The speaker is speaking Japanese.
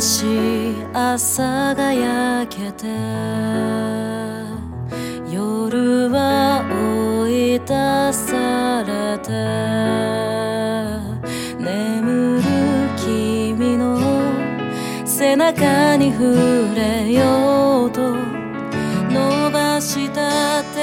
し朝が焼けて夜は追い出されて眠る君の背中に触れようと伸ばした手